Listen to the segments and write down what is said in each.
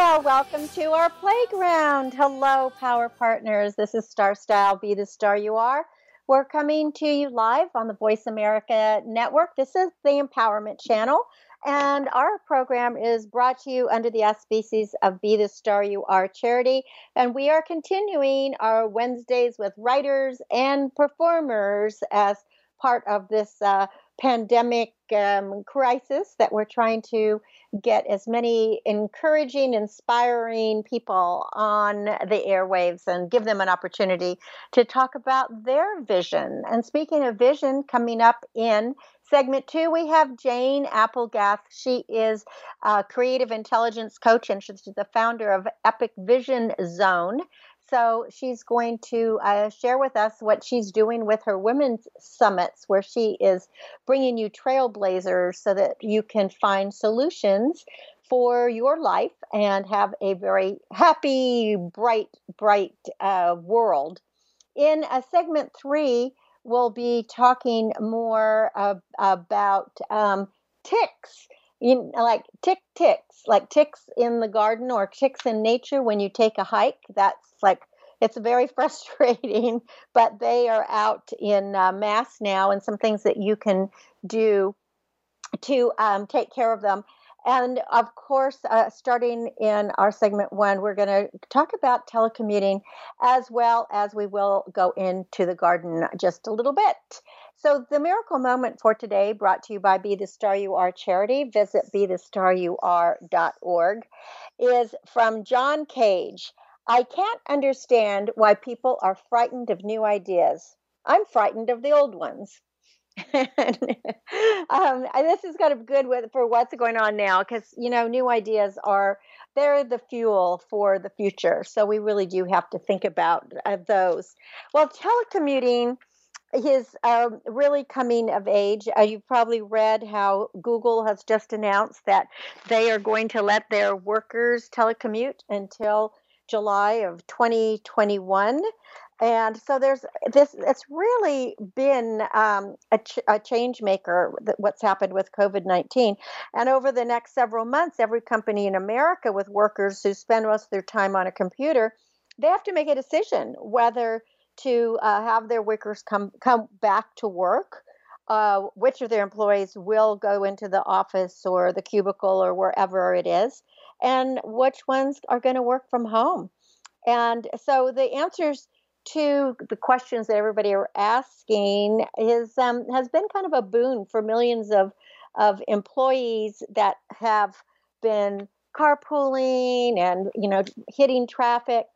Welcome to our playground. Hello, Power Partners. This is Star Style. Be the star you are. We're coming to you live on the Voice America Network. This is the Empowerment Channel. And our program is brought to you under the auspices of Be the Star You Are charity. And we are continuing our Wednesdays with writers and performers as part of this uh, pandemic um, crisis that we're trying to get as many encouraging, inspiring people on the airwaves and give them an opportunity to talk about their vision. And speaking of vision, coming up in segment two, we have Jane Applegath. She is a creative intelligence coach and she's the founder of Epic Vision Zone. So she's going to uh, share with us what she's doing with her women's summits, where she is bringing you trailblazers so that you can find solutions for your life and have a very happy, bright, bright uh, world. In uh, segment three, we'll be talking more about um, ticks you like tick ticks, like ticks in the garden or ticks in nature when you take a hike. That's like it's very frustrating, but they are out in uh, mass now, and some things that you can do to um, take care of them. And of course, uh, starting in our segment one, we're going to talk about telecommuting as well as we will go into the garden just a little bit. So, the miracle moment for today, brought to you by Be the Star You Are charity, visit be the star you bethestaryouare.org, is from John Cage. I can't understand why people are frightened of new ideas. I'm frightened of the old ones. um, this is kind of good with, for what's going on now because you know new ideas are they're the fuel for the future so we really do have to think about uh, those. Well telecommuting is um, really coming of age. Uh, you've probably read how google has just announced that they are going to let their workers telecommute until july of 2021 and so there's this it's really been um, a, ch- a, change maker what's happened with covid-19 and over the next several months every company in america with workers who spend most of their time on a computer they have to make a decision whether to uh, have their workers come come back to work uh, which of their employees will go into the office or the cubicle or wherever it is and which ones are going to work from home. And so the answers to the questions that everybody are asking is um, has been kind of a boon for millions of of employees that have been carpooling and you know hitting traffic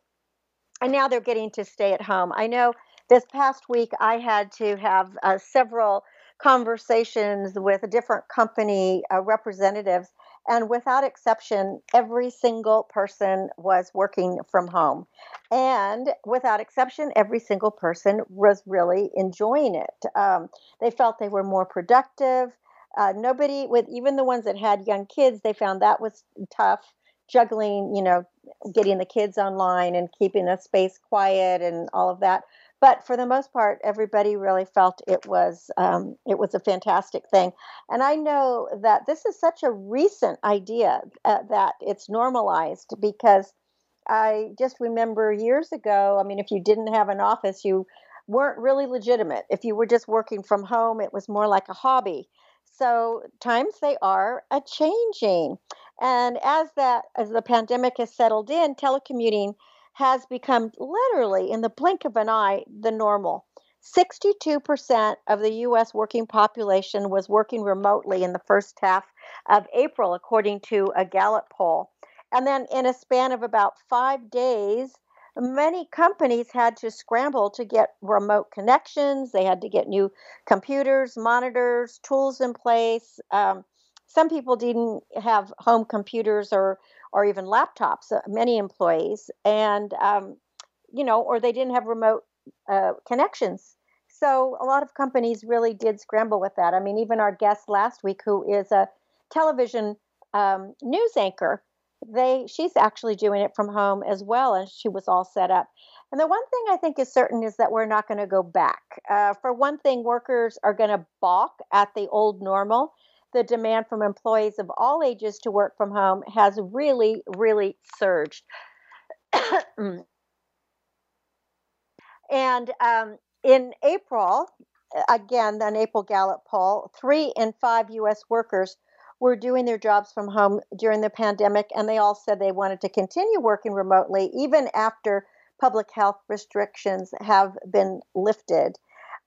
and now they're getting to stay at home. I know this past week i had to have uh, several conversations with different company uh, representatives and without exception, every single person was working from home. And without exception, every single person was really enjoying it. Um, they felt they were more productive. Uh, nobody, with even the ones that had young kids, they found that was tough juggling, you know, getting the kids online and keeping a space quiet and all of that but for the most part, everybody really felt it was um, it was a fantastic thing. And I know that this is such a recent idea uh, that it's normalized because I just remember years ago. I mean, if you didn't have an office, you weren't really legitimate. If you were just working from home, it was more like a hobby. So times they are a changing. And as that as the pandemic has settled in, telecommuting has become literally in the blink of an eye the normal. 62% of the US working population was working remotely in the first half of April, according to a Gallup poll. And then, in a span of about five days, many companies had to scramble to get remote connections. They had to get new computers, monitors, tools in place. Um, some people didn't have home computers or or even laptops. Uh, many employees, and um, you know, or they didn't have remote uh, connections. So a lot of companies really did scramble with that. I mean, even our guest last week, who is a television um, news anchor, they she's actually doing it from home as well, and she was all set up. And the one thing I think is certain is that we're not going to go back. Uh, for one thing, workers are going to balk at the old normal. The demand from employees of all ages to work from home has really, really surged. and um, in April, again, an April Gallup poll, three in five U.S. workers were doing their jobs from home during the pandemic, and they all said they wanted to continue working remotely even after public health restrictions have been lifted.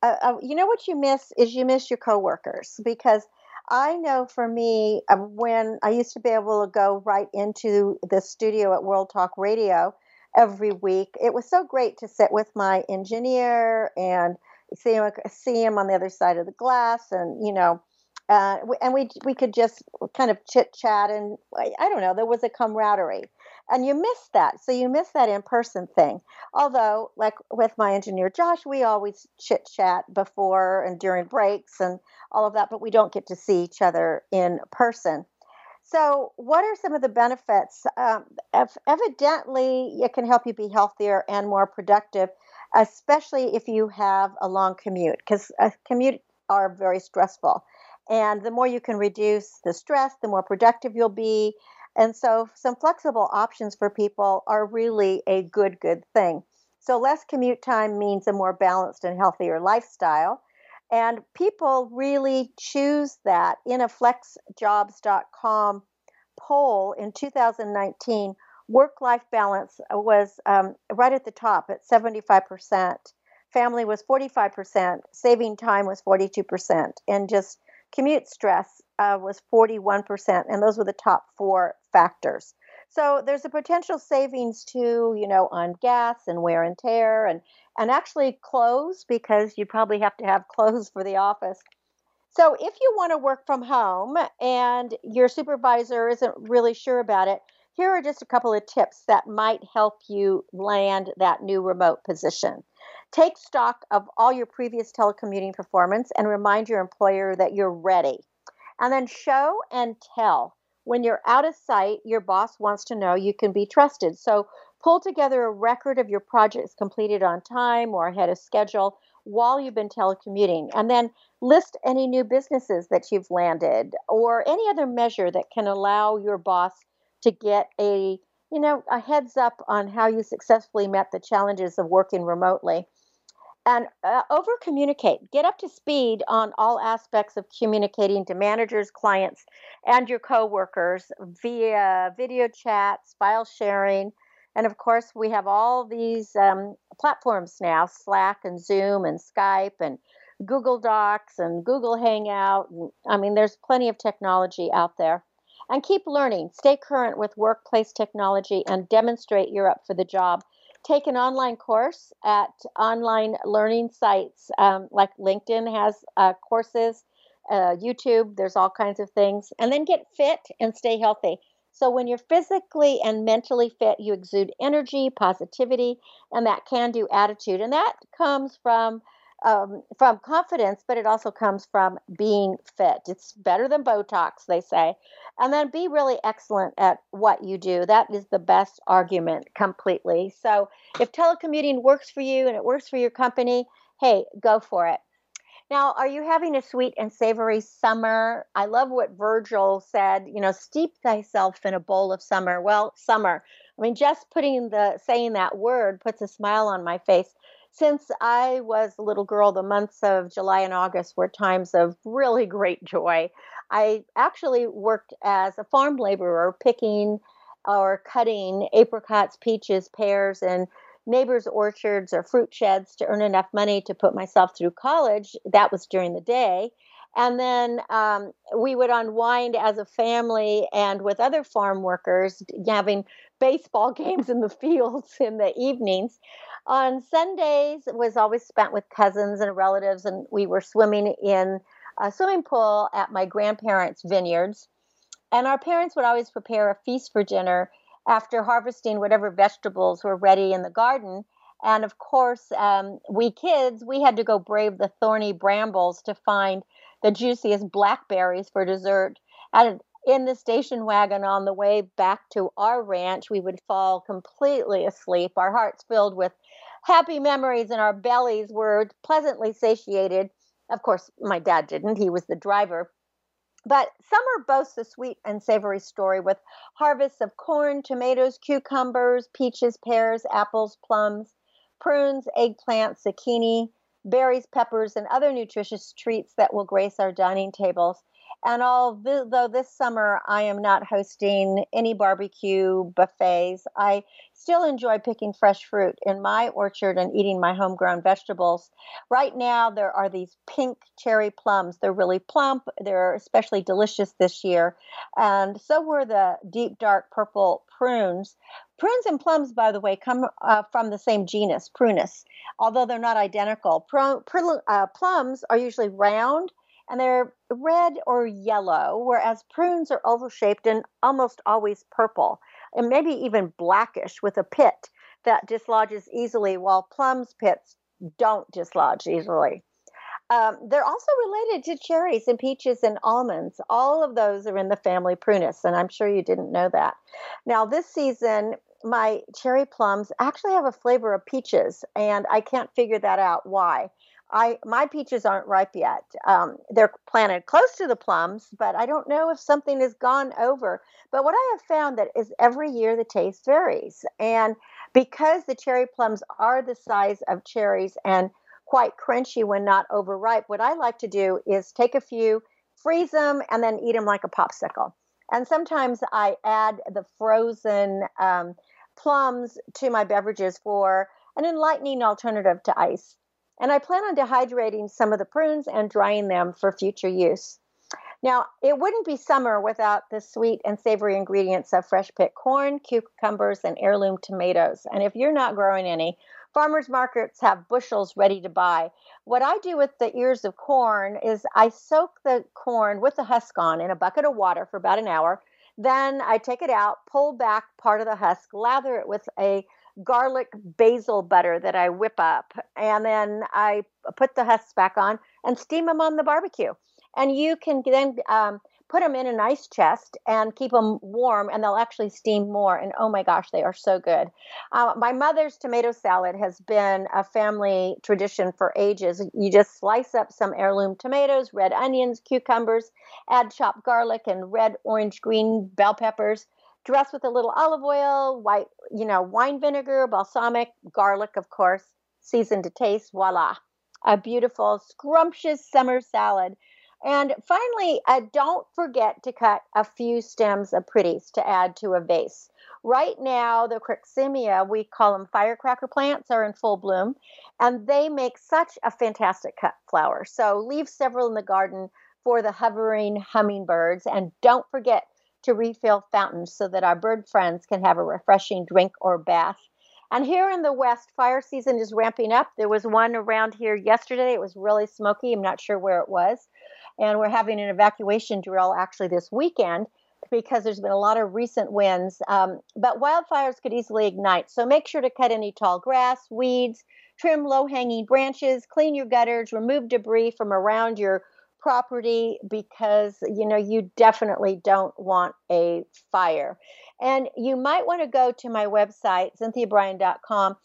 Uh, uh, you know what you miss is you miss your coworkers because I know for me, uh, when I used to be able to go right into the studio at World Talk Radio every week, it was so great to sit with my engineer and see him see him on the other side of the glass and you know uh, and we we could just kind of chit chat and I don't know there was a camaraderie and you miss that. So you miss that in person thing. Although like with my engineer Josh we always chit chat before and during breaks and all of that but we don't get to see each other in person. So what are some of the benefits? Um, evidently it can help you be healthier and more productive especially if you have a long commute because a commute are very stressful. And the more you can reduce the stress, the more productive you'll be. And so, some flexible options for people are really a good, good thing. So, less commute time means a more balanced and healthier lifestyle. And people really choose that. In a flexjobs.com poll in 2019, work life balance was um, right at the top at 75%. Family was 45%, saving time was 42%, and just Commute stress uh, was 41%, and those were the top four factors. So there's a potential savings too, you know, on gas and wear and tear and and actually clothes because you probably have to have clothes for the office. So if you want to work from home and your supervisor isn't really sure about it, here are just a couple of tips that might help you land that new remote position. Take stock of all your previous telecommuting performance and remind your employer that you're ready. And then show and tell. When you're out of sight, your boss wants to know you can be trusted. So pull together a record of your projects completed on time or ahead of schedule while you've been telecommuting. And then list any new businesses that you've landed or any other measure that can allow your boss to get a you know a heads up on how you successfully met the challenges of working remotely and uh, over communicate get up to speed on all aspects of communicating to managers clients and your coworkers via video chats file sharing. And of course we have all these um, platforms now slack and zoom and skype and google docs and google hangout i mean there's plenty of technology out there. And keep learning. Stay current with workplace technology and demonstrate you're up for the job take an online course at online learning sites um, like LinkedIn has uh, courses, uh, YouTube, there's all kinds of things, and then get fit and stay healthy. So, when you're physically and mentally fit, you exude energy, positivity, and that can do attitude. And that comes from um, from confidence, but it also comes from being fit. It's better than Botox, they say. And then be really excellent at what you do. That is the best argument completely. So if telecommuting works for you and it works for your company, hey, go for it. Now, are you having a sweet and savory summer? I love what Virgil said, you know, steep thyself in a bowl of summer. Well, summer. I mean, just putting the saying that word puts a smile on my face since I was a little girl, the months of July and August were times of really great joy. I actually worked as a farm laborer picking or cutting apricots, peaches, pears, and neighbors' orchards or fruit sheds to earn enough money to put myself through college. That was during the day. And then um, we would unwind as a family and with other farm workers, having baseball games in the fields in the evenings. On Sundays was always spent with cousins and relatives, and we were swimming in a swimming pool at my grandparents' vineyards. And our parents would always prepare a feast for dinner after harvesting whatever vegetables were ready in the garden. And of course, um, we kids, we had to go brave the thorny brambles to find the juiciest blackberries for dessert. And in the station wagon on the way back to our ranch, we would fall completely asleep, our hearts filled with happy memories, and our bellies were pleasantly satiated. Of course, my dad didn't, he was the driver. But summer boasts a sweet and savory story with harvests of corn, tomatoes, cucumbers, peaches, pears, apples, plums, prunes, eggplants, zucchini, berries, peppers, and other nutritious treats that will grace our dining tables. And although this summer I am not hosting any barbecue buffets, I still enjoy picking fresh fruit in my orchard and eating my homegrown vegetables. Right now, there are these pink cherry plums. They're really plump, they're especially delicious this year. And so were the deep, dark purple prunes. Prunes and plums, by the way, come uh, from the same genus, Prunus, although they're not identical. Pr- pr- uh, plums are usually round and they're red or yellow, whereas prunes are oval shaped and almost always purple, and maybe even blackish with a pit that dislodges easily, while plums pits don't dislodge easily. Um, they're also related to cherries and peaches and almonds. All of those are in the family Prunus, and I'm sure you didn't know that. Now, this season, my cherry plums actually have a flavor of peaches, and I can't figure that out why. I my peaches aren't ripe yet. Um, they're planted close to the plums, but I don't know if something has gone over. But what I have found that is every year the taste varies, and because the cherry plums are the size of cherries and quite crunchy when not overripe, what I like to do is take a few, freeze them, and then eat them like a popsicle. And sometimes I add the frozen um, plums to my beverages for an enlightening alternative to ice. And I plan on dehydrating some of the prunes and drying them for future use. Now, it wouldn't be summer without the sweet and savory ingredients of fresh picked corn, cucumbers, and heirloom tomatoes. And if you're not growing any, farmers markets have bushels ready to buy. What I do with the ears of corn is I soak the corn with the husk on in a bucket of water for about an hour. Then I take it out, pull back part of the husk, lather it with a garlic basil butter that I whip up, and then I put the husks back on and steam them on the barbecue. And you can then um, put them in an ice chest and keep them warm, and they'll actually steam more. And oh my gosh, they are so good. Uh, my mother's tomato salad has been a family tradition for ages. You just slice up some heirloom tomatoes, red onions, cucumbers, add chopped garlic and red, orange, green bell peppers dress with a little olive oil, white, you know, wine vinegar, balsamic, garlic, of course, seasoned to taste. Voila, a beautiful, scrumptious summer salad. And finally, uh, don't forget to cut a few stems of pretties to add to a vase. Right now, the Crocosmia, we call them firecracker plants, are in full bloom, and they make such a fantastic cut flower. So leave several in the garden for the hovering hummingbirds. And don't forget to refill fountains so that our bird friends can have a refreshing drink or bath. And here in the West, fire season is ramping up. There was one around here yesterday. It was really smoky. I'm not sure where it was. And we're having an evacuation drill actually this weekend because there's been a lot of recent winds. Um, but wildfires could easily ignite. So make sure to cut any tall grass, weeds, trim low hanging branches, clean your gutters, remove debris from around your property because you know you definitely don't want a fire. And you might want to go to my website, cynthiabrian.com,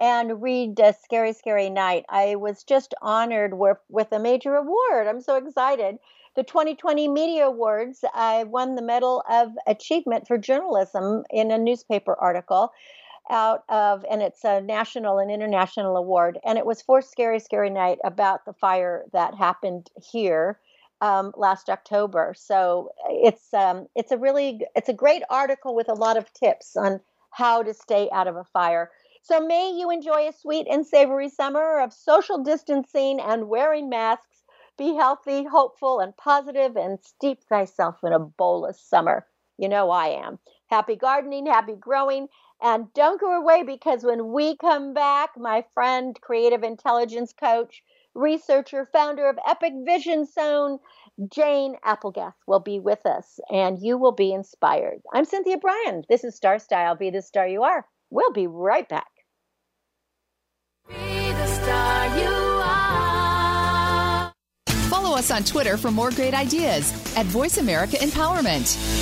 and read uh, Scary, Scary Night. I was just honored with, with a major award. I'm so excited. The 2020 Media Awards, I won the Medal of Achievement for Journalism in a newspaper article out of, and it's a national and international award. And it was for Scary, Scary Night about the fire that happened here. Um, last October, so it's um, it's a really it's a great article with a lot of tips on how to stay out of a fire. So may you enjoy a sweet and savory summer of social distancing and wearing masks Be healthy, hopeful, and positive, and steep thyself in a bowl of summer. You know I am. Happy gardening, happy growing, and don't go away because when we come back, my friend, creative intelligence coach, researcher, founder of Epic Vision Zone, Jane Applegath will be with us and you will be inspired. I'm Cynthia Brian. This is Star Style. Be the star you are. We'll be right back. Be the star you are. Follow us on Twitter for more great ideas at Voice America Empowerment.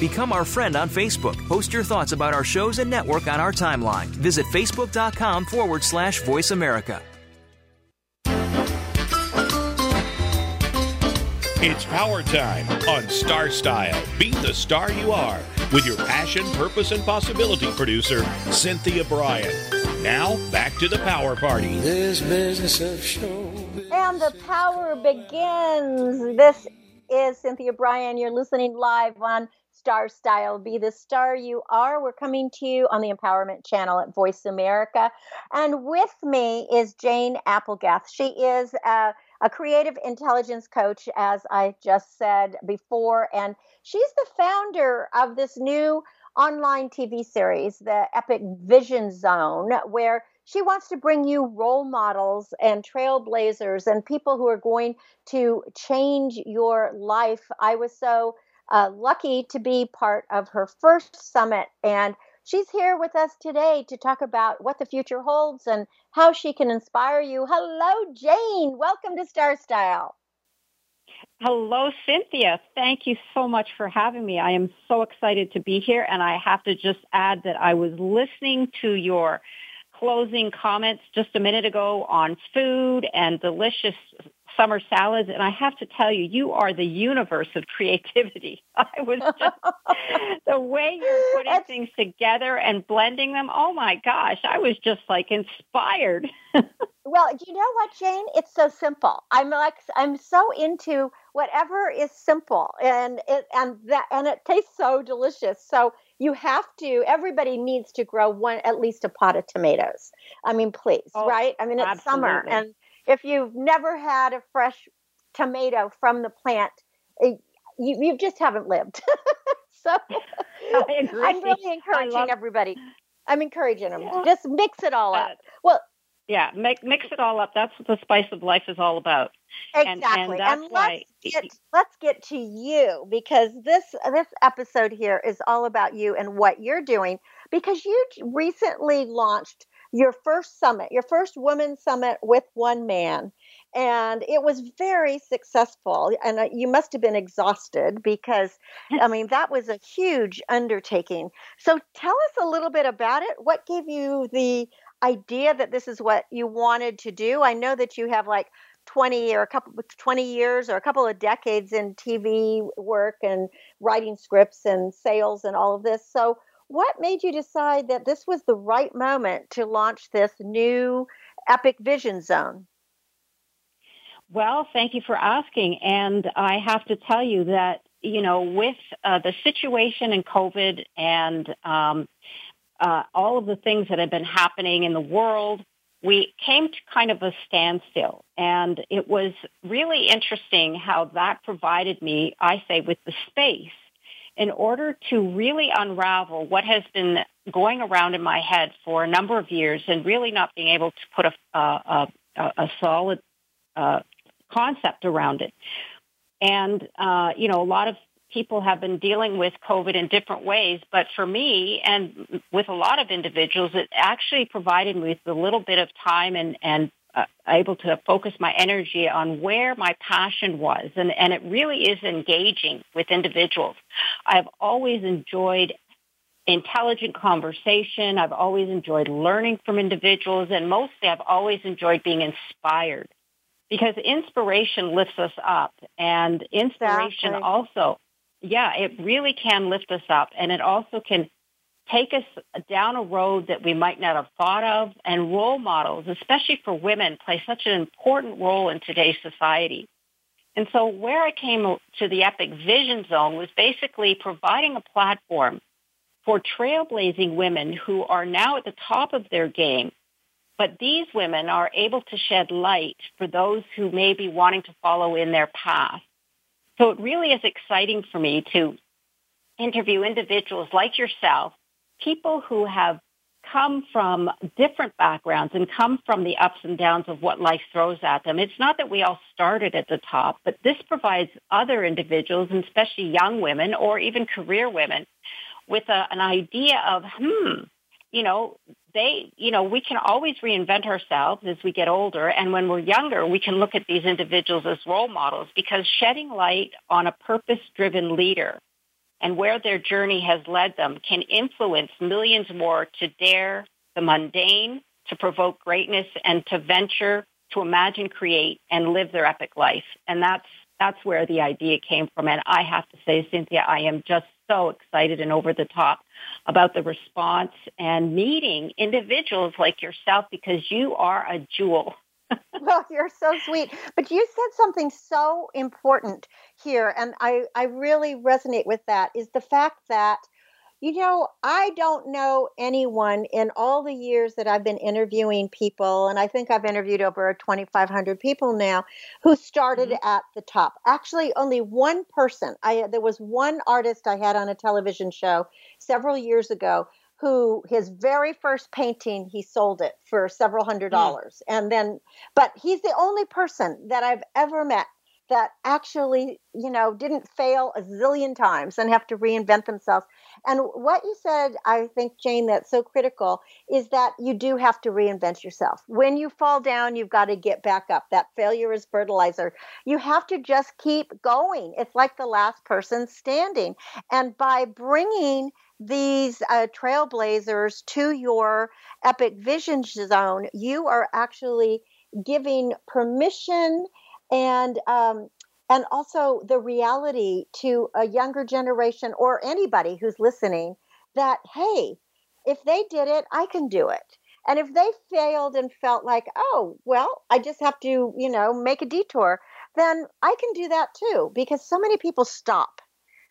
Become our friend on Facebook. Post your thoughts about our shows and network on our timeline. Visit facebook.com forward slash voice America. It's power time on Star Style. Be the star you are with your passion, purpose, and possibility producer, Cynthia Brian. Now, back to the power party. This business of show. And the power begins. This is Cynthia Brian. You're listening live on star style. Be the star you are. We're coming to you on the Empowerment Channel at Voice America. And with me is Jane Applegath. She is a, a creative intelligence coach, as I just said before. And she's the founder of this new online TV series, the Epic Vision Zone, where she wants to bring you role models and trailblazers and people who are going to change your life. I was so uh, lucky to be part of her first summit. And she's here with us today to talk about what the future holds and how she can inspire you. Hello, Jane. Welcome to Star Style. Hello, Cynthia. Thank you so much for having me. I am so excited to be here. And I have to just add that I was listening to your closing comments just a minute ago on food and delicious summer salads. And I have to tell you, you are the universe of creativity. I was just, the way you're putting That's... things together and blending them. Oh my gosh, I was just like inspired. well, do you know what, Jane? It's so simple. I'm like, I'm so into whatever is simple and it, and that, and it tastes so delicious. So you have to, everybody needs to grow one, at least a pot of tomatoes. I mean, please, oh, right? I mean, it's absolutely. summer and if you've never had a fresh tomato from the plant, eh, you, you just haven't lived. so I'm really encouraging everybody. I'm encouraging them. Yeah. Just mix it all up. Uh, well, yeah, make, mix it all up. That's what the spice of life is all about. Exactly. And, and, and let's get let's get to you because this this episode here is all about you and what you're doing because you recently launched your first summit, your first women's summit with one man. And it was very successful. And uh, you must have been exhausted because, I mean, that was a huge undertaking. So tell us a little bit about it. What gave you the idea that this is what you wanted to do? I know that you have like 20 or a couple 20 years or a couple of decades in TV work and writing scripts and sales and all of this. So what made you decide that this was the right moment to launch this new Epic Vision Zone? Well, thank you for asking. And I have to tell you that you know, with uh, the situation in COVID and um, uh, all of the things that have been happening in the world, we came to kind of a standstill. And it was really interesting how that provided me, I say, with the space in order to really unravel what has been going around in my head for a number of years and really not being able to put a, a, a, a solid uh, concept around it. And, uh, you know, a lot of people have been dealing with COVID in different ways, but for me and with a lot of individuals, it actually provided me with a little bit of time and, and uh, able to focus my energy on where my passion was. And, and it really is engaging with individuals. I've always enjoyed intelligent conversation. I've always enjoyed learning from individuals and mostly I've always enjoyed being inspired because inspiration lifts us up and inspiration exactly. also yeah, it really can lift us up and it also can take us down a road that we might not have thought of and role models, especially for women, play such an important role in today's society. And so where I came to the Epic Vision Zone was basically providing a platform for trailblazing women who are now at the top of their game. But these women are able to shed light for those who may be wanting to follow in their path. So it really is exciting for me to interview individuals like yourself, people who have come from different backgrounds and come from the ups and downs of what life throws at them. It's not that we all started at the top, but this provides other individuals, and especially young women or even career women, with a, an idea of, hmm, you know, they, you know, we can always reinvent ourselves as we get older. And when we're younger, we can look at these individuals as role models because shedding light on a purpose-driven leader and where their journey has led them can influence millions more to dare the mundane, to provoke greatness, and to venture, to imagine, create, and live their epic life. And that's that's where the idea came from. And I have to say, Cynthia, I am just so excited and over the top about the response and meeting individuals like yourself because you are a jewel. Well, you're so sweet. But you said something so important here, and I, I really resonate with that is the fact that you know, I don't know anyone in all the years that I've been interviewing people, and I think I've interviewed over 2,500 people now, who started mm-hmm. at the top. Actually, only one person. I there was one artist I had on a television show several years ago who his very first painting he sold it for several hundred mm. dollars, mm. and then, but he's the only person that I've ever met that actually, you know, didn't fail a zillion times and have to reinvent themselves. And what you said, I think, Jane, that's so critical is that you do have to reinvent yourself. When you fall down, you've got to get back up. That failure is fertilizer. You have to just keep going. It's like the last person standing. And by bringing these uh, trailblazers to your epic vision zone, you are actually giving permission and um, and also the reality to a younger generation or anybody who's listening that hey if they did it i can do it. And if they failed and felt like oh well i just have to you know make a detour then i can do that too because so many people stop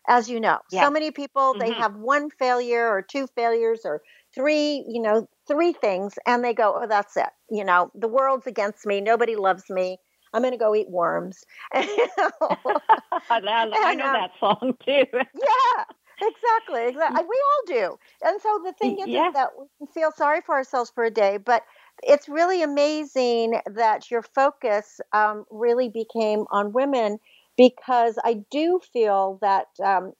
as you know yeah. so many people mm-hmm. they have one failure or two failures or three you know three things and they go oh that's it you know the world's against me nobody loves me I'm going to go eat worms. I know um, that song too. yeah, exactly. Exactly. We all do. And so the thing is, yeah. is that we feel sorry for ourselves for a day, but it's really amazing that your focus um, really became on women because I do feel that, um,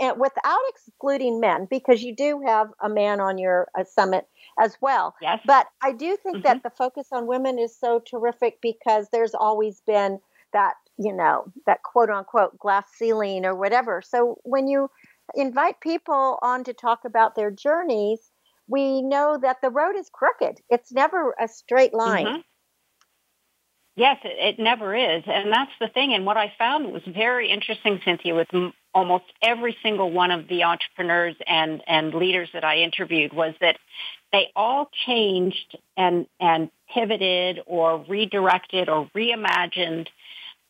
and without excluding men, because you do have a man on your uh, summit as well. Yes. But I do think mm-hmm. that the focus on women is so terrific because there's always been that, you know, that quote unquote glass ceiling or whatever. So when you invite people on to talk about their journeys, we know that the road is crooked. It's never a straight line. Mm-hmm. Yes, it, it, never is. And that's the thing. And what I found was very interesting, Cynthia, with m- almost every single one of the entrepreneurs and, and leaders that I interviewed was that they all changed and, and pivoted or redirected or reimagined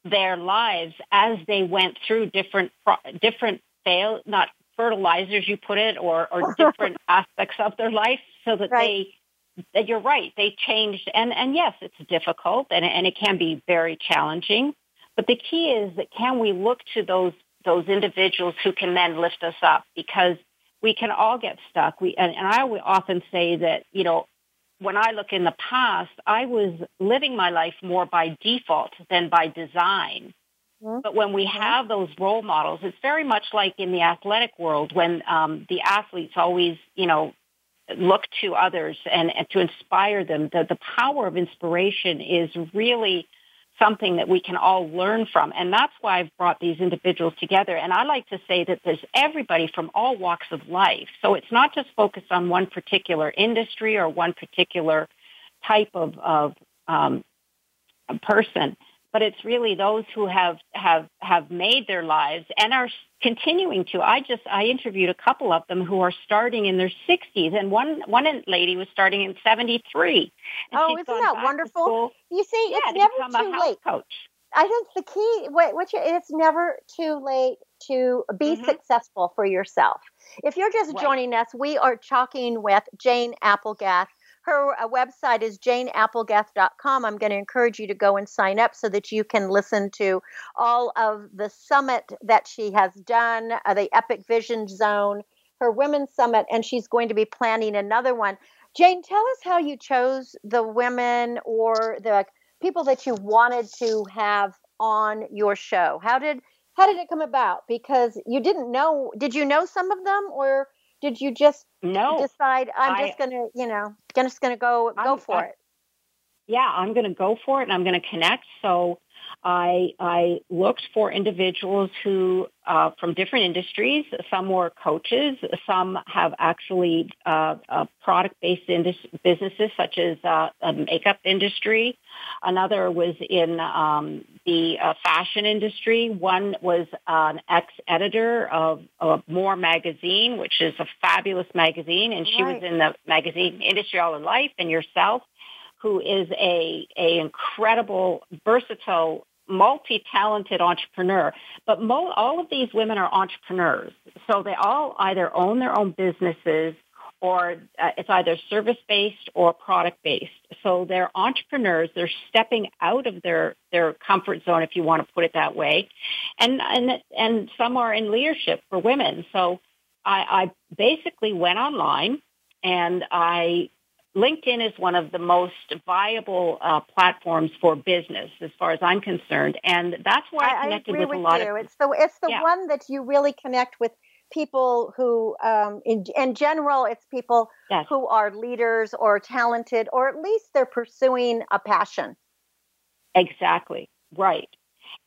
their lives as they went through different pro- different fail not fertilizers you put it or or different aspects of their life so that right. they you're right they changed and and yes it's difficult and and it can be very challenging but the key is that can we look to those those individuals who can then lift us up because we can all get stuck we and, and I often say that you know when I look in the past, I was living my life more by default than by design. Mm-hmm. But when we mm-hmm. have those role models, it's very much like in the athletic world when um, the athletes always, you know, look to others and, and to inspire them. The, the power of inspiration is really something that we can all learn from. And that's why I've brought these individuals together. And I like to say that there's everybody from all walks of life. So it's not just focused on one particular industry or one particular type of, of um, person but it's really those who have have have made their lives and are continuing to. I just I interviewed a couple of them who are starting in their 60s, and one one lady was starting in 73. oh, isn't that wonderful? You see, yeah, it's never too late. Coach. I think the key, what, what you, it's never too late to be mm-hmm. successful for yourself. If you're just right. joining us, we are talking with Jane Applegath her uh, website is janeapplegath.com. I'm going to encourage you to go and sign up so that you can listen to all of the summit that she has done, uh, the Epic Vision Zone, her Women's Summit, and she's going to be planning another one. Jane, tell us how you chose the women or the people that you wanted to have on your show. How did how did it come about? Because you didn't know. Did you know some of them, or did you just no decide I'm I, just gonna you know just gonna go go I'm, for I, it? Yeah, I'm gonna go for it, and I'm gonna connect. So I I looked for individuals who uh, from different industries. Some were coaches. Some have actually uh, uh, product-based indus- businesses, such as uh, a makeup industry. Another was in um, the uh, fashion industry. One was an ex-editor of, of More Magazine, which is a fabulous magazine, and she right. was in the magazine industry all her life. And yourself who is a, a incredible, versatile, multi-talented entrepreneur. But mo- all of these women are entrepreneurs. So they all either own their own businesses or uh, it's either service-based or product-based. So they're entrepreneurs. They're stepping out of their, their comfort zone, if you want to put it that way. And, and, and some are in leadership for women. So I, I basically went online and I LinkedIn is one of the most viable uh, platforms for business, as far as I'm concerned, and that's why I, I connected I with, with, a lot you. of. It's the it's the yeah. one that you really connect with people who, um, in in general, it's people yes. who are leaders or talented, or at least they're pursuing a passion. Exactly right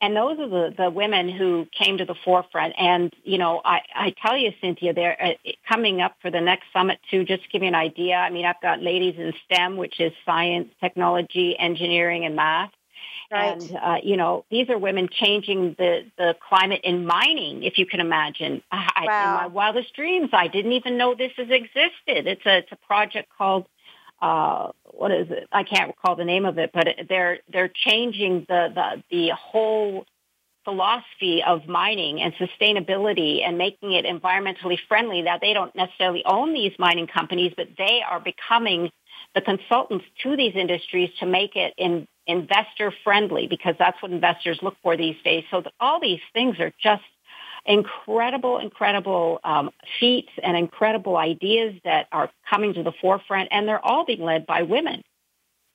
and those are the, the women who came to the forefront. And, you know, I, I tell you, Cynthia, they're uh, coming up for the next summit too, just to give you an idea. I mean, I've got ladies in STEM, which is science, technology, engineering, and math. Right. And, uh, you know, these are women changing the, the climate in mining, if you can imagine. I, wow. In my wildest dreams, I didn't even know this has existed. It's a, it's a project called uh, what is it? I can't recall the name of it, but they're they're changing the the the whole philosophy of mining and sustainability and making it environmentally friendly. That they don't necessarily own these mining companies, but they are becoming the consultants to these industries to make it in investor friendly because that's what investors look for these days. So all these things are just incredible, incredible um, feats and incredible ideas that are coming to the forefront, and they're all being led by women.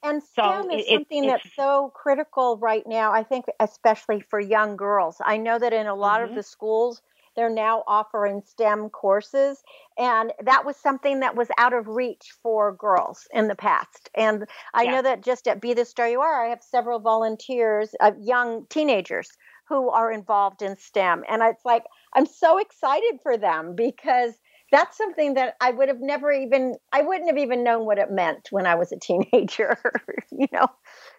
And STEM so is it, something it, that's so critical right now, I think, especially for young girls. I know that in a lot mm-hmm. of the schools, they're now offering STEM courses. And that was something that was out of reach for girls in the past. And I yeah. know that just at Be the Star You Are, I have several volunteers, uh, young teenagers who are involved in STEM. And it's like, I'm so excited for them because that's something that I would have never even, I wouldn't have even known what it meant when I was a teenager, you know?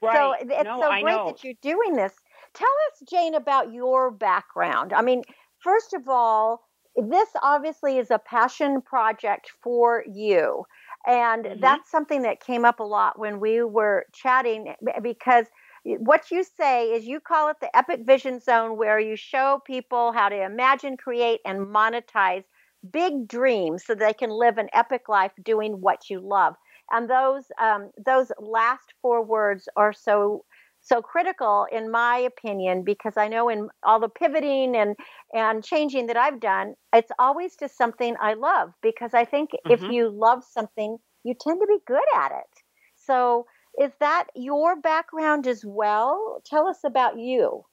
Right. So it's no, so great that you're doing this. Tell us, Jane, about your background. I mean, first of all, this obviously is a passion project for you. And mm-hmm. that's something that came up a lot when we were chatting because what you say is you call it the epic vision zone where you show people how to imagine create and monetize big dreams so they can live an epic life doing what you love and those um, those last four words are so so critical in my opinion because i know in all the pivoting and and changing that i've done it's always to something i love because i think mm-hmm. if you love something you tend to be good at it so is that your background as well tell us about you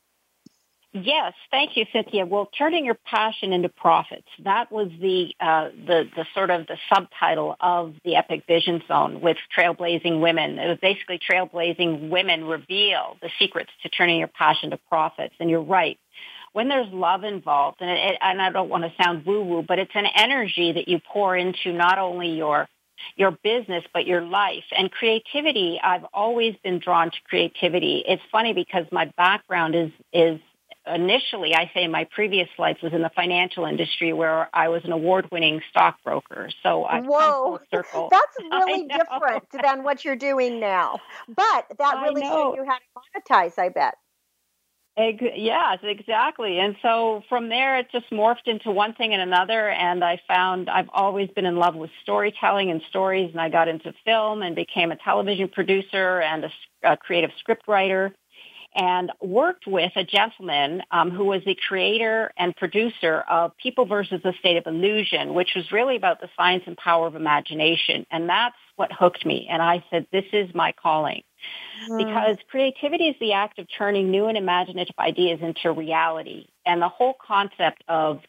Yes, thank you, Cynthia. Well, turning your passion into profits. That was the, uh, the, the sort of the subtitle of the Epic Vision Zone with Trailblazing Women. It was basically Trailblazing Women reveal the secrets to turning your passion to profits. And you're right. When there's love involved, and, it, and I don't want to sound woo-woo, but it's an energy that you pour into not only your your business, but your life. And creativity, I've always been drawn to creativity. It's funny because my background is, is initially, I say my previous life was in the financial industry where I was an award-winning stockbroker. So I whoa, that's really different than what you're doing now. But that really showed you how to monetize. I bet. Yes, exactly. And so from there, it just morphed into one thing and another. And I found I've always been in love with storytelling and stories. And I got into film and became a television producer and a, a creative script writer and worked with a gentleman um, who was the creator and producer of People versus the State of Illusion, which was really about the science and power of imagination. And that's what hooked me. And I said, this is my calling. Mm. Because creativity is the act of turning new and imaginative ideas into reality. And the whole concept of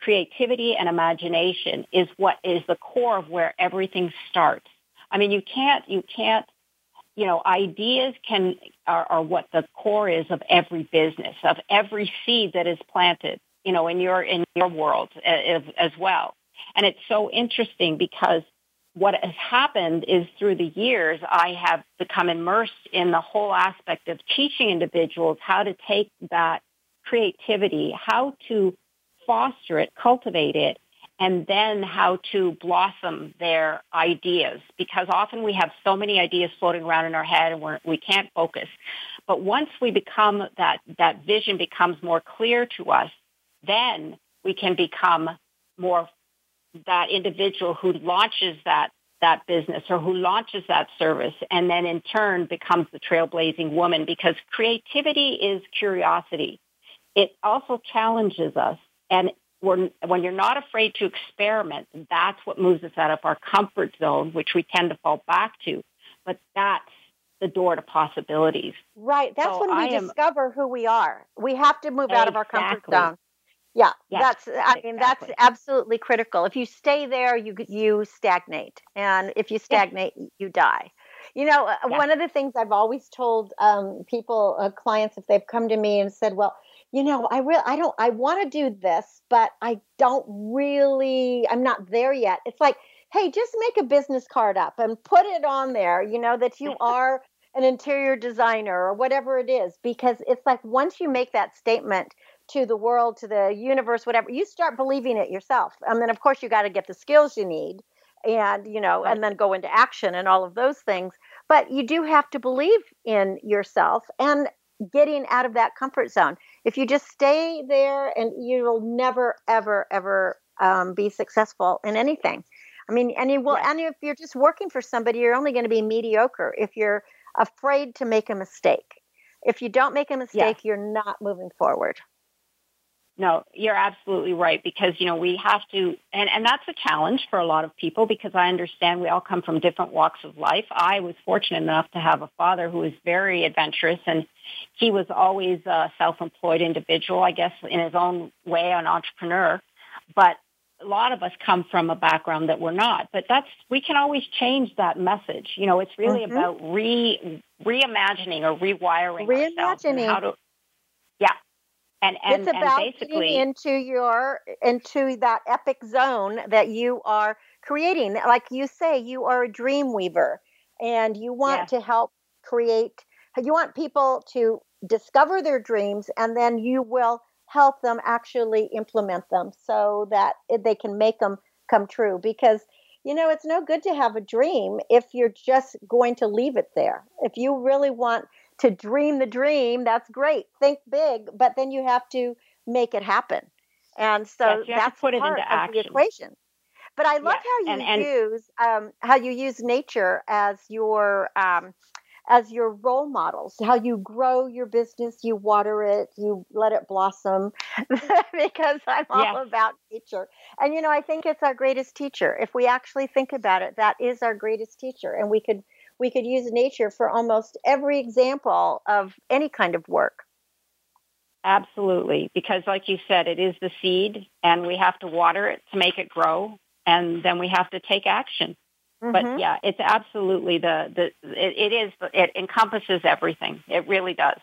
creativity and imagination is what is the core of where everything starts. I mean, you can't, you can't you know, ideas can are, are what the core is of every business, of every seed that is planted, you know, in your in your world as, as well. And it's so interesting because what has happened is through the years, I have become immersed in the whole aspect of teaching individuals how to take that creativity, how to foster it, cultivate it, and then how to blossom their ideas because often we have so many ideas floating around in our head and we're, we can't focus. But once we become that, that vision becomes more clear to us, then we can become more that individual who launches that that business or who launches that service and then in turn becomes the trailblazing woman because creativity is curiosity. It also challenges us and when, when you're not afraid to experiment, that's what moves us out of our comfort zone, which we tend to fall back to. But that's the door to possibilities. Right. That's so when we am, discover who we are. We have to move exactly. out of our comfort zone. Yeah, yes, that's I mean exactly. that's absolutely critical. If you stay there, you you stagnate, and if you stagnate, yes. you die. You know, uh, yes. one of the things I've always told um, people, uh, clients, if they've come to me and said, "Well, you know, I really, I don't, I want to do this, but I don't really, I'm not there yet. It's like, hey, just make a business card up and put it on there, you know, that you are an interior designer or whatever it is, because it's like once you make that statement to the world, to the universe, whatever, you start believing it yourself. And then, of course, you got to get the skills you need and, you know, right. and then go into action and all of those things. But you do have to believe in yourself and getting out of that comfort zone if you just stay there and you will never ever ever um, be successful in anything i mean and you will yeah. and if you're just working for somebody you're only going to be mediocre if you're afraid to make a mistake if you don't make a mistake yeah. you're not moving forward no, you're absolutely right because, you know, we have to, and, and that's a challenge for a lot of people because I understand we all come from different walks of life. I was fortunate enough to have a father who was very adventurous and he was always a self-employed individual, I guess, in his own way, an entrepreneur. But a lot of us come from a background that we're not. But that's, we can always change that message. You know, it's really mm-hmm. about re, reimagining or rewiring reimagining. ourselves how to, yeah, and, and, it's about and basically into your into that epic zone that you are creating. Like you say, you are a dream weaver, and you want to help create. You want people to discover their dreams, and then you will help them actually implement them so that they can make them come true. Because you know, it's no good to have a dream if you're just going to leave it there. If you really want to dream the dream, that's great. Think big, but then you have to make it happen. And so yes, that's put part it into of action. the equation. But I love Yes, how you and- and- use um, how you use nature as your um, as your role models. How you grow your business, you water it, you let it blossom. because I'm all Yes. about nature, and you know I think it's our greatest teacher. If we actually think about it, that is our greatest teacher, and we could we could use nature for almost every example of any kind of work. Absolutely, because like you said, it is the seed, and we have to water it to make it grow, and then we have to take action. Mhm. But yeah, it's absolutely the the it, it is it encompasses everything. It really does.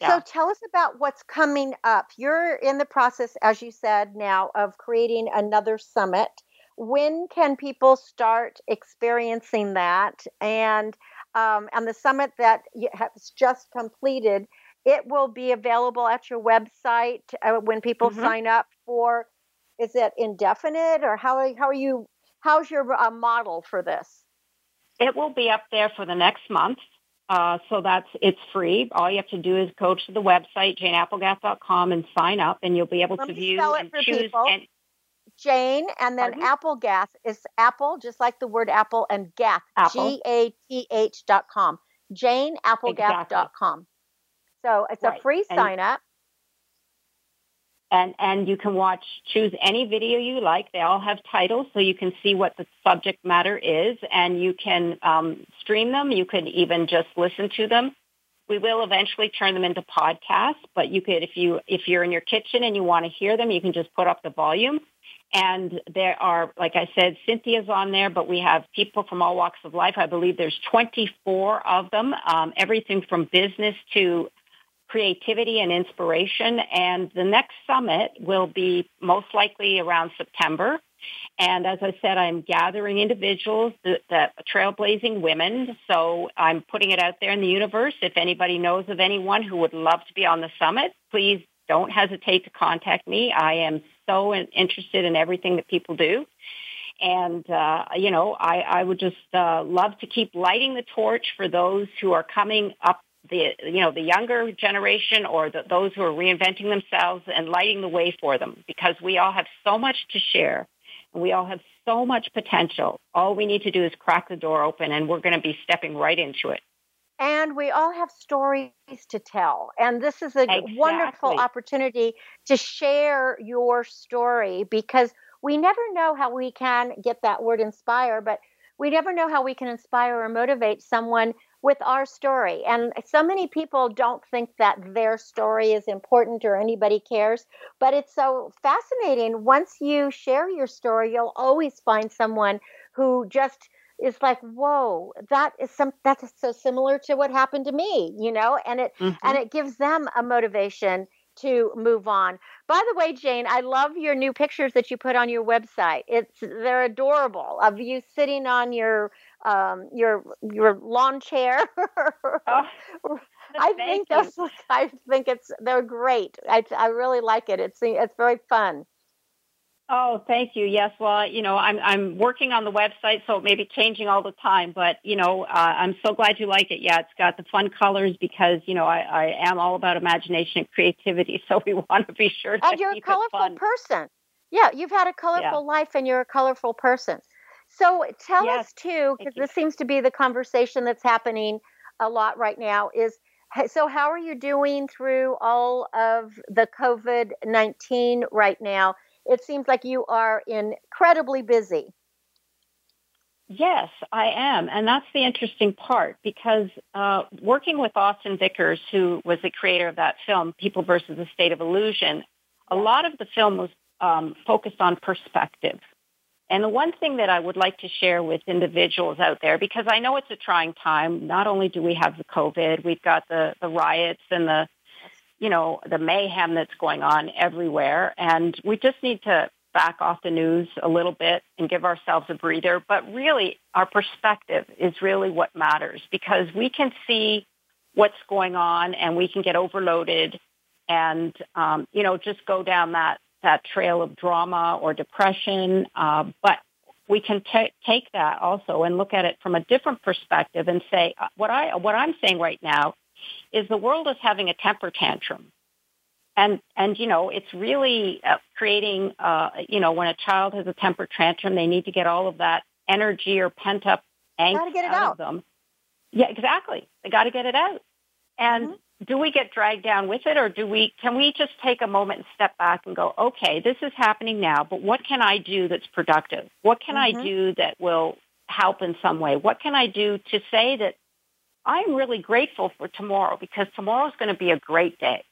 Yeah. So tell us about what's coming up. You're in the process, as you said, now of creating another summit. When can people start experiencing that? And um, and the summit that has just completed, it will be available at your website uh, when people Mhm. sign up for. Is it indefinite, or how are, how are you? How's your uh, model for this? It will be up there for the next month. Uh, so that's it's free. All you have to do is go to the website janeapplegath.com and sign up, and you'll be able Let to view and choose. And Jane, and then? Applegath is apple, just like the word apple, and Gath. G A T H dot com. JaneApplegath dot com. So it's a Right. free And- sign up. and and you can watch choose any video you like they all have titles so you can see what the subject matter is and you can um, stream them you could even just listen to them we will eventually turn them into podcasts but you could if you if you're in your kitchen and you want to hear them you can just put up the volume and there are like i said cynthia's on there but we have people from all walks of life i believe there's 24 of them um, everything from business to creativity and inspiration. And the next summit will be most likely around September. And as I said, I'm gathering individuals, the, the trailblazing women. So I'm putting it out there in the universe. If anybody knows of anyone who would love to be on the summit, please don't hesitate to contact me. I am so interested in everything that people do. And, uh, you know, I, I would just uh, love to keep lighting the torch for those who are coming up the you know the younger generation or the, those who are reinventing themselves and lighting the way for them. Because we all have so much to share. And we all have so much potential. All we need to do is crack the door open and we're going to be stepping right into it And we all have stories to tell. And this is a wonderful opportunity to share your story because we never know how we can get that word inspire, but we never know how we can inspire or motivate someone with our story. And so many people don't think that their story is important or anybody cares, but it's so fascinating. Once you share your story, you'll always find someone who just is like, whoa, that is some that's so similar to what happened to me, you know, and it Mhm. and it gives them a motivation to move on. By the way, Jane, I love your new pictures that you put on your website. It's they're adorable of you sitting on your um, your your lawn chair. Oh, I think you. those I think it's they're great. I I really like it. It's it's very fun. Oh, thank you. Yes, well, you know, I'm I'm working on the website, so it may be changing all the time. But you know, uh, I'm so glad you like it. Yeah, it's got the fun colors because you know I, I am all about imagination and creativity, so we want to be sure to and you're a colorful person. Yeah, you've had a colorful life and you're a colorful person. So tell Yes, us too, because this seems to be the conversation that's happening a lot right now. Is so how are you doing through all of the COVID nineteen right now? It seems like you are incredibly busy. Yes, I am. And that's the interesting part because uh, working with Austin Vickers, who was the creator of that film, People versus the State of Illusion, a lot of the film was um, focused on perspective. And the one thing that I would like to share with individuals out there, because I know it's a trying time, not only do we have the COVID, we've got the, the riots and the, you know, the mayhem that's going on everywhere. And we just need to back off the news a little bit and give ourselves a breather. But really, our perspective is really what matters because we can see what's going on and we can get overloaded and, um, you know, just go down that, that trail of drama or depression. Uh, but we can ta take that also and look at it from a different perspective and say, uh, what, I, what I'm saying right now is the world is having a temper tantrum. And, and, you know, it's really uh, creating, uh, you know, when a child has a temper tantrum, they need to get all of that energy or pent up angst it out, out. of them. Yeah, exactly. They got to get it out. And Mm-hmm. do we get dragged down with it or do we, can we just take a moment and step back and go, okay, this is happening now, but what can I do that's productive? What can Mhm. I do that will help in some way? What can I do to say that I'm really grateful for tomorrow because tomorrow's going to be a great day?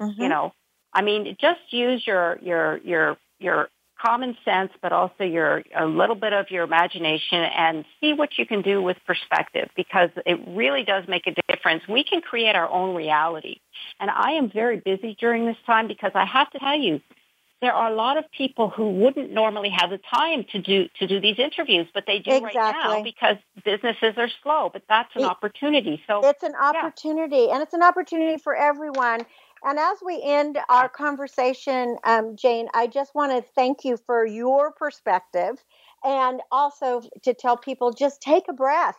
Mm-hmm. You know, I mean, just use your, your, your, your common sense, but also your, a little bit of your imagination and see what you can do with perspective because it really does make a difference. We can create our own reality. And I am very busy during this time because I have to tell you, there are a lot of people who wouldn't normally have the time to do to do these interviews, but they do right now because businesses are slow. But that's an It- opportunity. So It's an opportunity, and it's an opportunity for everyone. And as we end our conversation, um, Jane, I just want to thank you for your perspective and also to tell people just take a breath.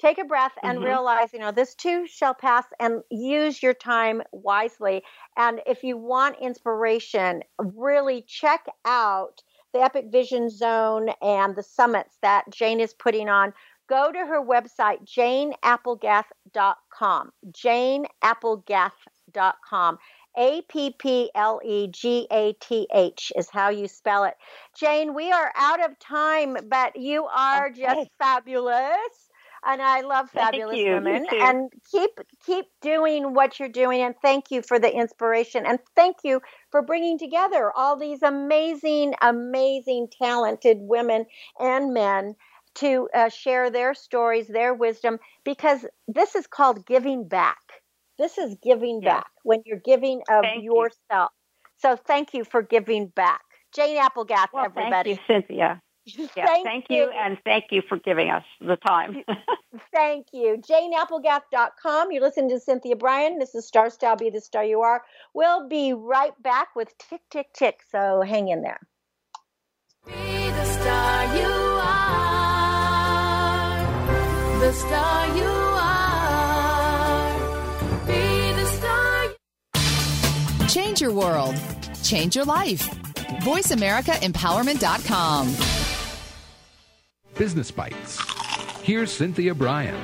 Take a breath and Mhm. realize, you know, this too shall pass and use your time wisely. And if you want inspiration, really check out the Epic Vision Zone and the summits that Jane is putting on go to her website, janeapplegath.com. janeapplegath.com. A P P L E G A T H is how you spell it. Jane, we are out of time, but you are just fabulous. And I love fabulous you. You women. too. And keep keep doing what you're doing. And thank you for the inspiration. And thank you for bringing together all these amazing, amazing, talented women and men to uh, share their stories, their wisdom, because this is called giving back. This is giving Yes. back when you're giving of Thank you. yourself. So thank you for giving back. Jane Applegath, well, everybody. thank you, Cynthia. Yeah, Thank thank, you. and thank you for giving us the time. Thank you. JaneApplegath.com. You're listening to Cynthia Brian. This is Star Style Be the Star You Are. We'll be right back with Tick, Tick, Tick. So hang in there. Be the star you are. The star you are. Be the star. Change your world. Change your life. VoiceAmericaEmpowerment.com. Business Bites. Here's Cynthia Brian.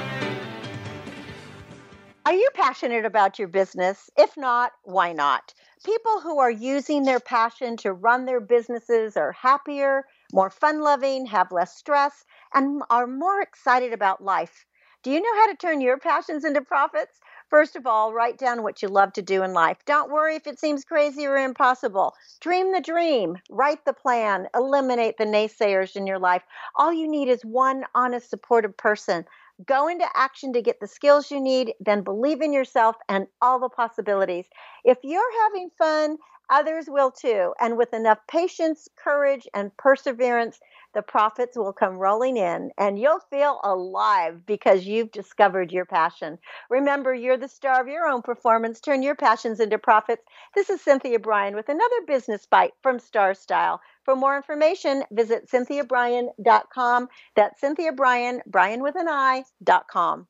Are you passionate about your business? If not, why not? People who are using their passion to run their businesses are happier, more fun loving, have less stress, and are more excited about life. Do you know how to turn your passions into profits? First of all, write down what you love to do in life. Don't worry if it seems crazy or impossible. Dream the dream, write the plan, eliminate the naysayers in your life. All you need is one honest, supportive person. Go into action to get the skills you need, then believe in yourself and all the possibilities. If you're having fun, others will too. And with enough patience, courage, and perseverance, the profits will come rolling in and you'll feel alive because you've discovered your passion. Remember, you're the star of your own performance. Turn your passions into profits. This is Cynthia Brian with another business bite from Star Style. For more information, visit cynthiabrian.com. That's Cynthia Brian, Brian with an I, dot com.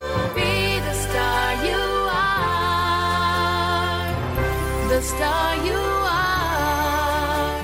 Be the star you are. The star you.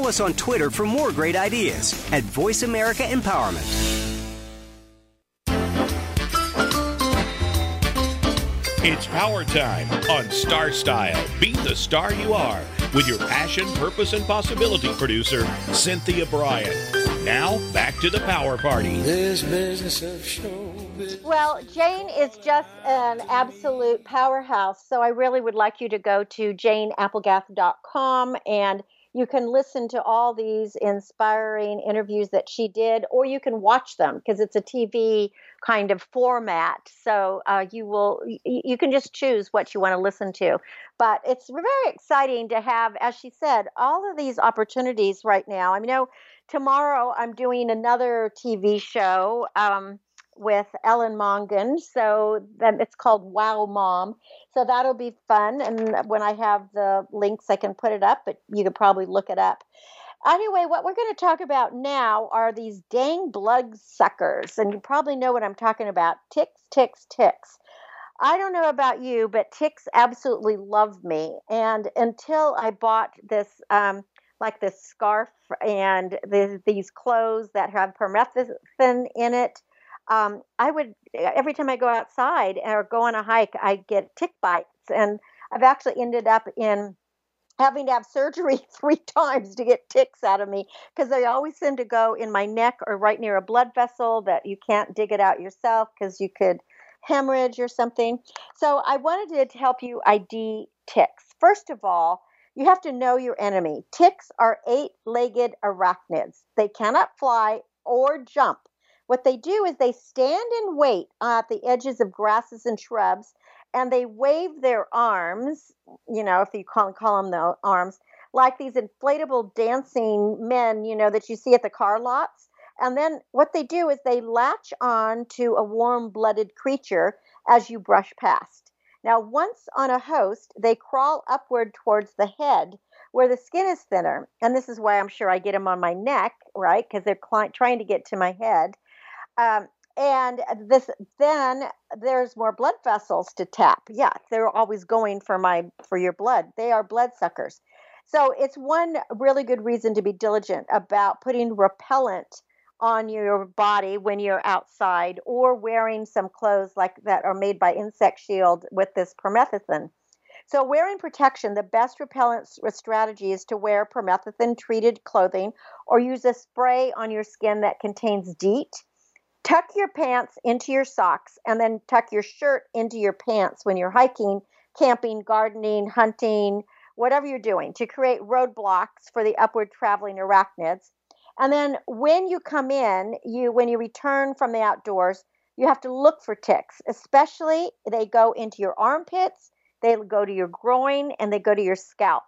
Follow us on Twitter for more great ideas at Voice America Empowerment. It's power time on Star Style. Be the star you are with your passion, purpose, and possibility producer, Cynthia Brian. Now, back to the power party. This business of show Well, Jane is just an absolute powerhouse. So I really would like you to go to janeapplegath.com and you can listen to all these inspiring interviews that she did, or you can watch them because it's a TV kind of format. So uh, you will, you can just choose what you want to listen to. But it's very exciting to have, as she said, all of these opportunities right now. I know, tomorrow I'm doing another TV show. Um, with Ellen Mongan. So then it's called Wow Mom. So that'll be fun. And when I have the links, I can put it up, but you could probably look it up. Anyway, what we're going to talk about now are these dang blood suckers. And you probably know what I'm talking about ticks, ticks, ticks. I don't know about you, but ticks absolutely love me. And until I bought this, um, like this scarf and the, these clothes that have permethrin in it, um, I would every time I go outside or go on a hike, I get tick bites, and I've actually ended up in having to have surgery three times to get ticks out of me because they always seem to go in my neck or right near a blood vessel that you can't dig it out yourself because you could hemorrhage or something. So I wanted to help you ID ticks. First of all, you have to know your enemy. Ticks are eight legged arachnids. They cannot fly or jump. What they do is they stand and wait at the edges of grasses and shrubs and they wave their arms, you know, if you call, call them the arms, like these inflatable dancing men, you know, that you see at the car lots. And then what they do is they latch on to a warm blooded creature as you brush past. Now, once on a host, they crawl upward towards the head where the skin is thinner. And this is why I'm sure I get them on my neck, right? Because they're cli- trying to get to my head. Um, and this then there's more blood vessels to tap. Yeah, they're always going for my for your blood. They are blood suckers. So it's one really good reason to be diligent about putting repellent on your body when you're outside or wearing some clothes like that are made by Insect Shield with this permethrin. So, wearing protection, the best repellent strategy is to wear permethrin treated clothing or use a spray on your skin that contains DEET. Tuck your pants into your socks and then tuck your shirt into your pants when you're hiking, camping, gardening, hunting, whatever you're doing to create roadblocks for the upward traveling arachnids. And then when you come in, you when you return from the outdoors, you have to look for ticks, especially they go into your armpits, they go to your groin, and they go to your scalp.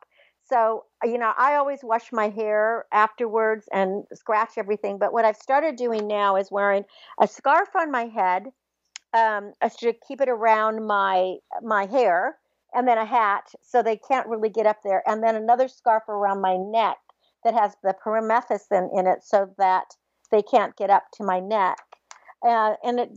So, you know, I always wash my hair afterwards and scratch everything. But what I've started doing now is wearing a scarf on my head um, to keep it around my my hair, and then a hat so they can't really get up there, and then another scarf around my neck that has the permethrin in it so that they can't get up to my neck. Uh, and it,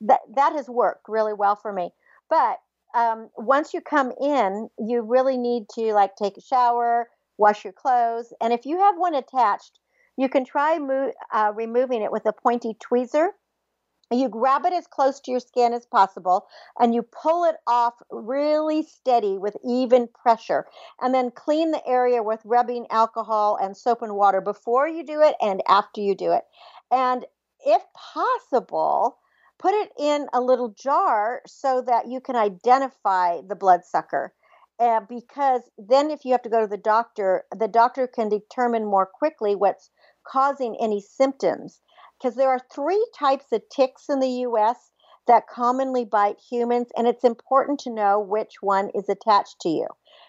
that that has worked really well for me. But um, once you come in, you really need to like take a shower, wash your clothes, and if you have one attached, you can try mo- uh, removing it with a pointy tweezer. You grab it as close to your skin as possible and you pull it off really steady with even pressure. And then clean the area with rubbing alcohol and soap and water before you do it and after you do it. And if possible, put it in a little jar so that you can identify the bloodsucker. Uh, because then, if you have to go to the doctor, the doctor can determine more quickly what's causing any symptoms. Because there are three types of ticks in the US that commonly bite humans, and it's important to know which one is attached to you.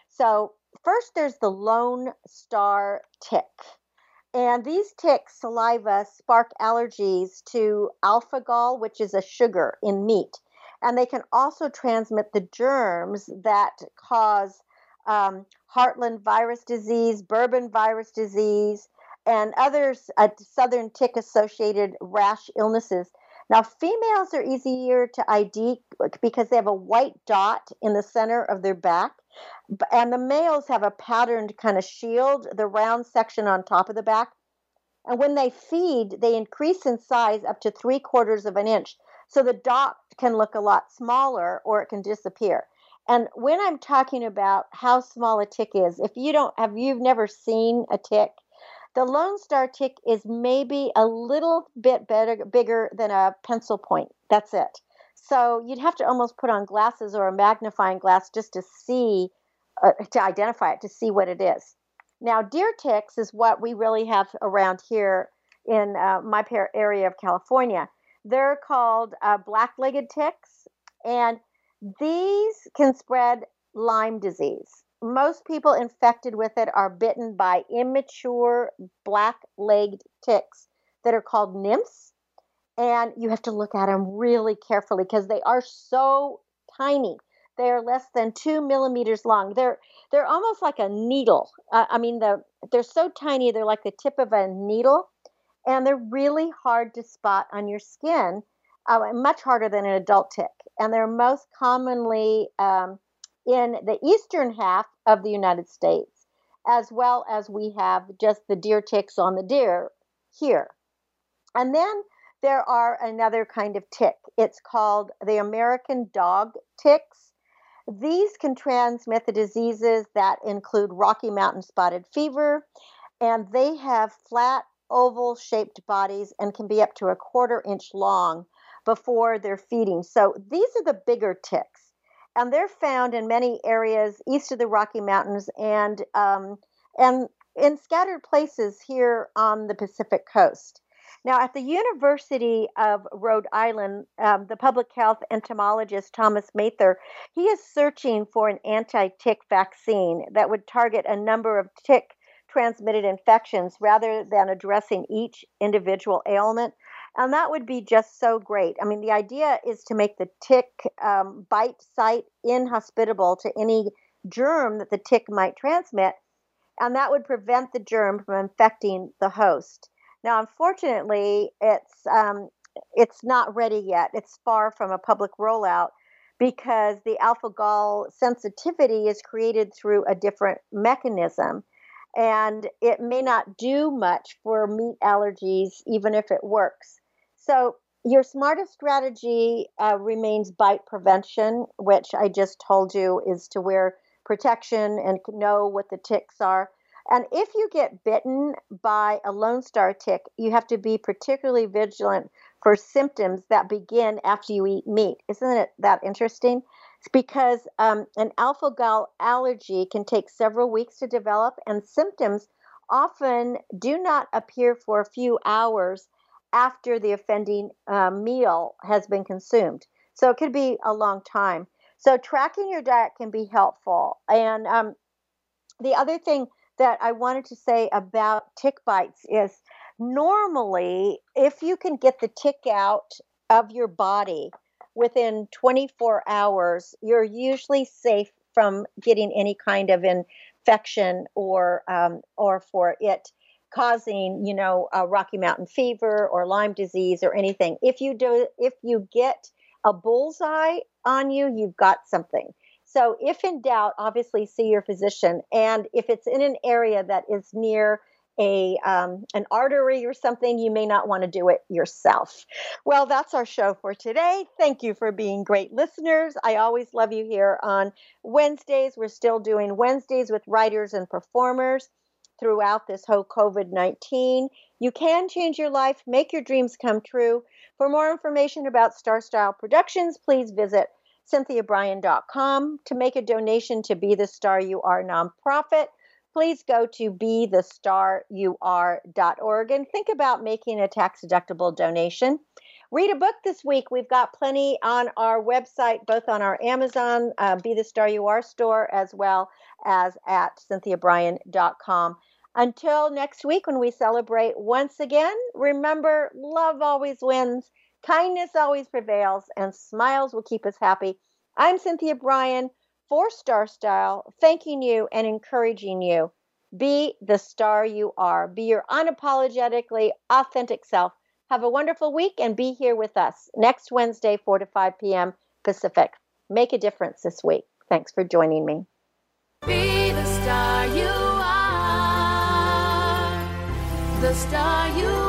So, first, there's the lone star tick. And these ticks' saliva spark allergies to alpha gal, which is a sugar in meat. And they can also transmit the germs that cause um, Heartland virus disease, Bourbon virus disease, and others, uh, southern tick associated rash illnesses. Now, females are easier to ID because they have a white dot in the center of their back. And the males have a patterned kind of shield, the round section on top of the back. And when they feed, they increase in size up to three quarters of an inch. So the dot can look a lot smaller or it can disappear. And when I'm talking about how small a tick is, if you don't have you've never seen a tick, the Lone Star tick is maybe a little bit better, bigger than a pencil point. That's it. So you'd have to almost put on glasses or a magnifying glass just to see, uh, to identify it, to see what it is. Now, deer ticks is what we really have around here in uh, my area of California. They're called uh, black legged ticks, and these can spread Lyme disease. Most people infected with it are bitten by immature black legged ticks that are called nymphs. And you have to look at them really carefully because they are so tiny. They are less than two millimeters long. They're they're almost like a needle. Uh, I mean, the they're so tiny. They're like the tip of a needle, and they're really hard to spot on your skin. Uh, much harder than an adult tick, and they're most commonly um, in the eastern half of the United States, as well as we have just the deer ticks on the deer here. And then there are another kind of tick. It's called the American dog ticks. These can transmit the diseases that include Rocky Mountain spotted fever, and they have flat, oval shaped bodies and can be up to a quarter inch long before they're feeding. So these are the bigger ticks, and they're found in many areas east of the Rocky Mountains and um, and in scattered places here on the Pacific coast. Now, at the University of Rhode Island, um, the public health entomologist Thomas Mather, he is searching for an anti-tick vaccine that would target a number of tick transmitted infections rather than addressing each individual ailment. And that would be just so great. I mean, the idea is to make the tick um, bite site inhospitable to any germ that the tick might transmit, and that would prevent the germ from infecting the host. Now, unfortunately, it's um, it's not ready yet. It's far from a public rollout because the alpha gal sensitivity is created through a different mechanism, and it may not do much for meat allergies, even if it works. So. Your smartest strategy uh, remains bite prevention, which I just told you is to wear protection and know what the ticks are. And if you get bitten by a Lone Star tick, you have to be particularly vigilant for symptoms that begin after you eat meat. Isn't it that interesting? It's because um, an alpha gal allergy can take several weeks to develop, and symptoms often do not appear for a few hours after the offending uh, meal has been consumed. So it could be a long time. So tracking your diet can be helpful. And um, the other thing that I wanted to say about tick bites is normally, if you can get the tick out of your body within 24 hours, you're usually safe from getting any kind of infection or um, or for it causing, you know, Rocky Mountain fever or Lyme disease or anything. If you do, if you get a bullseye on you, you've got something. So, if in doubt, obviously see your physician. And if it's in an area that is near a um, an artery or something, you may not want to do it yourself. Well, that's our show for today. Thank you for being great listeners. I always love you here on Wednesdays. We're still doing Wednesdays with writers and performers throughout this whole COVID 19. You can change your life, make your dreams come true. For more information about Star Style Productions, please visit cynthiabrian.com. To make a donation to Be the Star You Are nonprofit, please go to be the star bethestaryouare.org and think about making a tax deductible donation. Read a book this week. We've got plenty on our website, both on our Amazon uh, Be the Star You Are store, as well as at cynthiabrian.com. Until next week, when we celebrate once again, remember love always wins Kindness always prevails, and smiles will keep us happy. I'm Cynthia Brian for Star Style, thanking you and encouraging you. Be the star you are. Be your unapologetically authentic self. Have a wonderful week and be here with us next Wednesday, 4 to 5 p.m. Pacific. Make a difference this week. Thanks for joining me. Be the star you are. The star you are.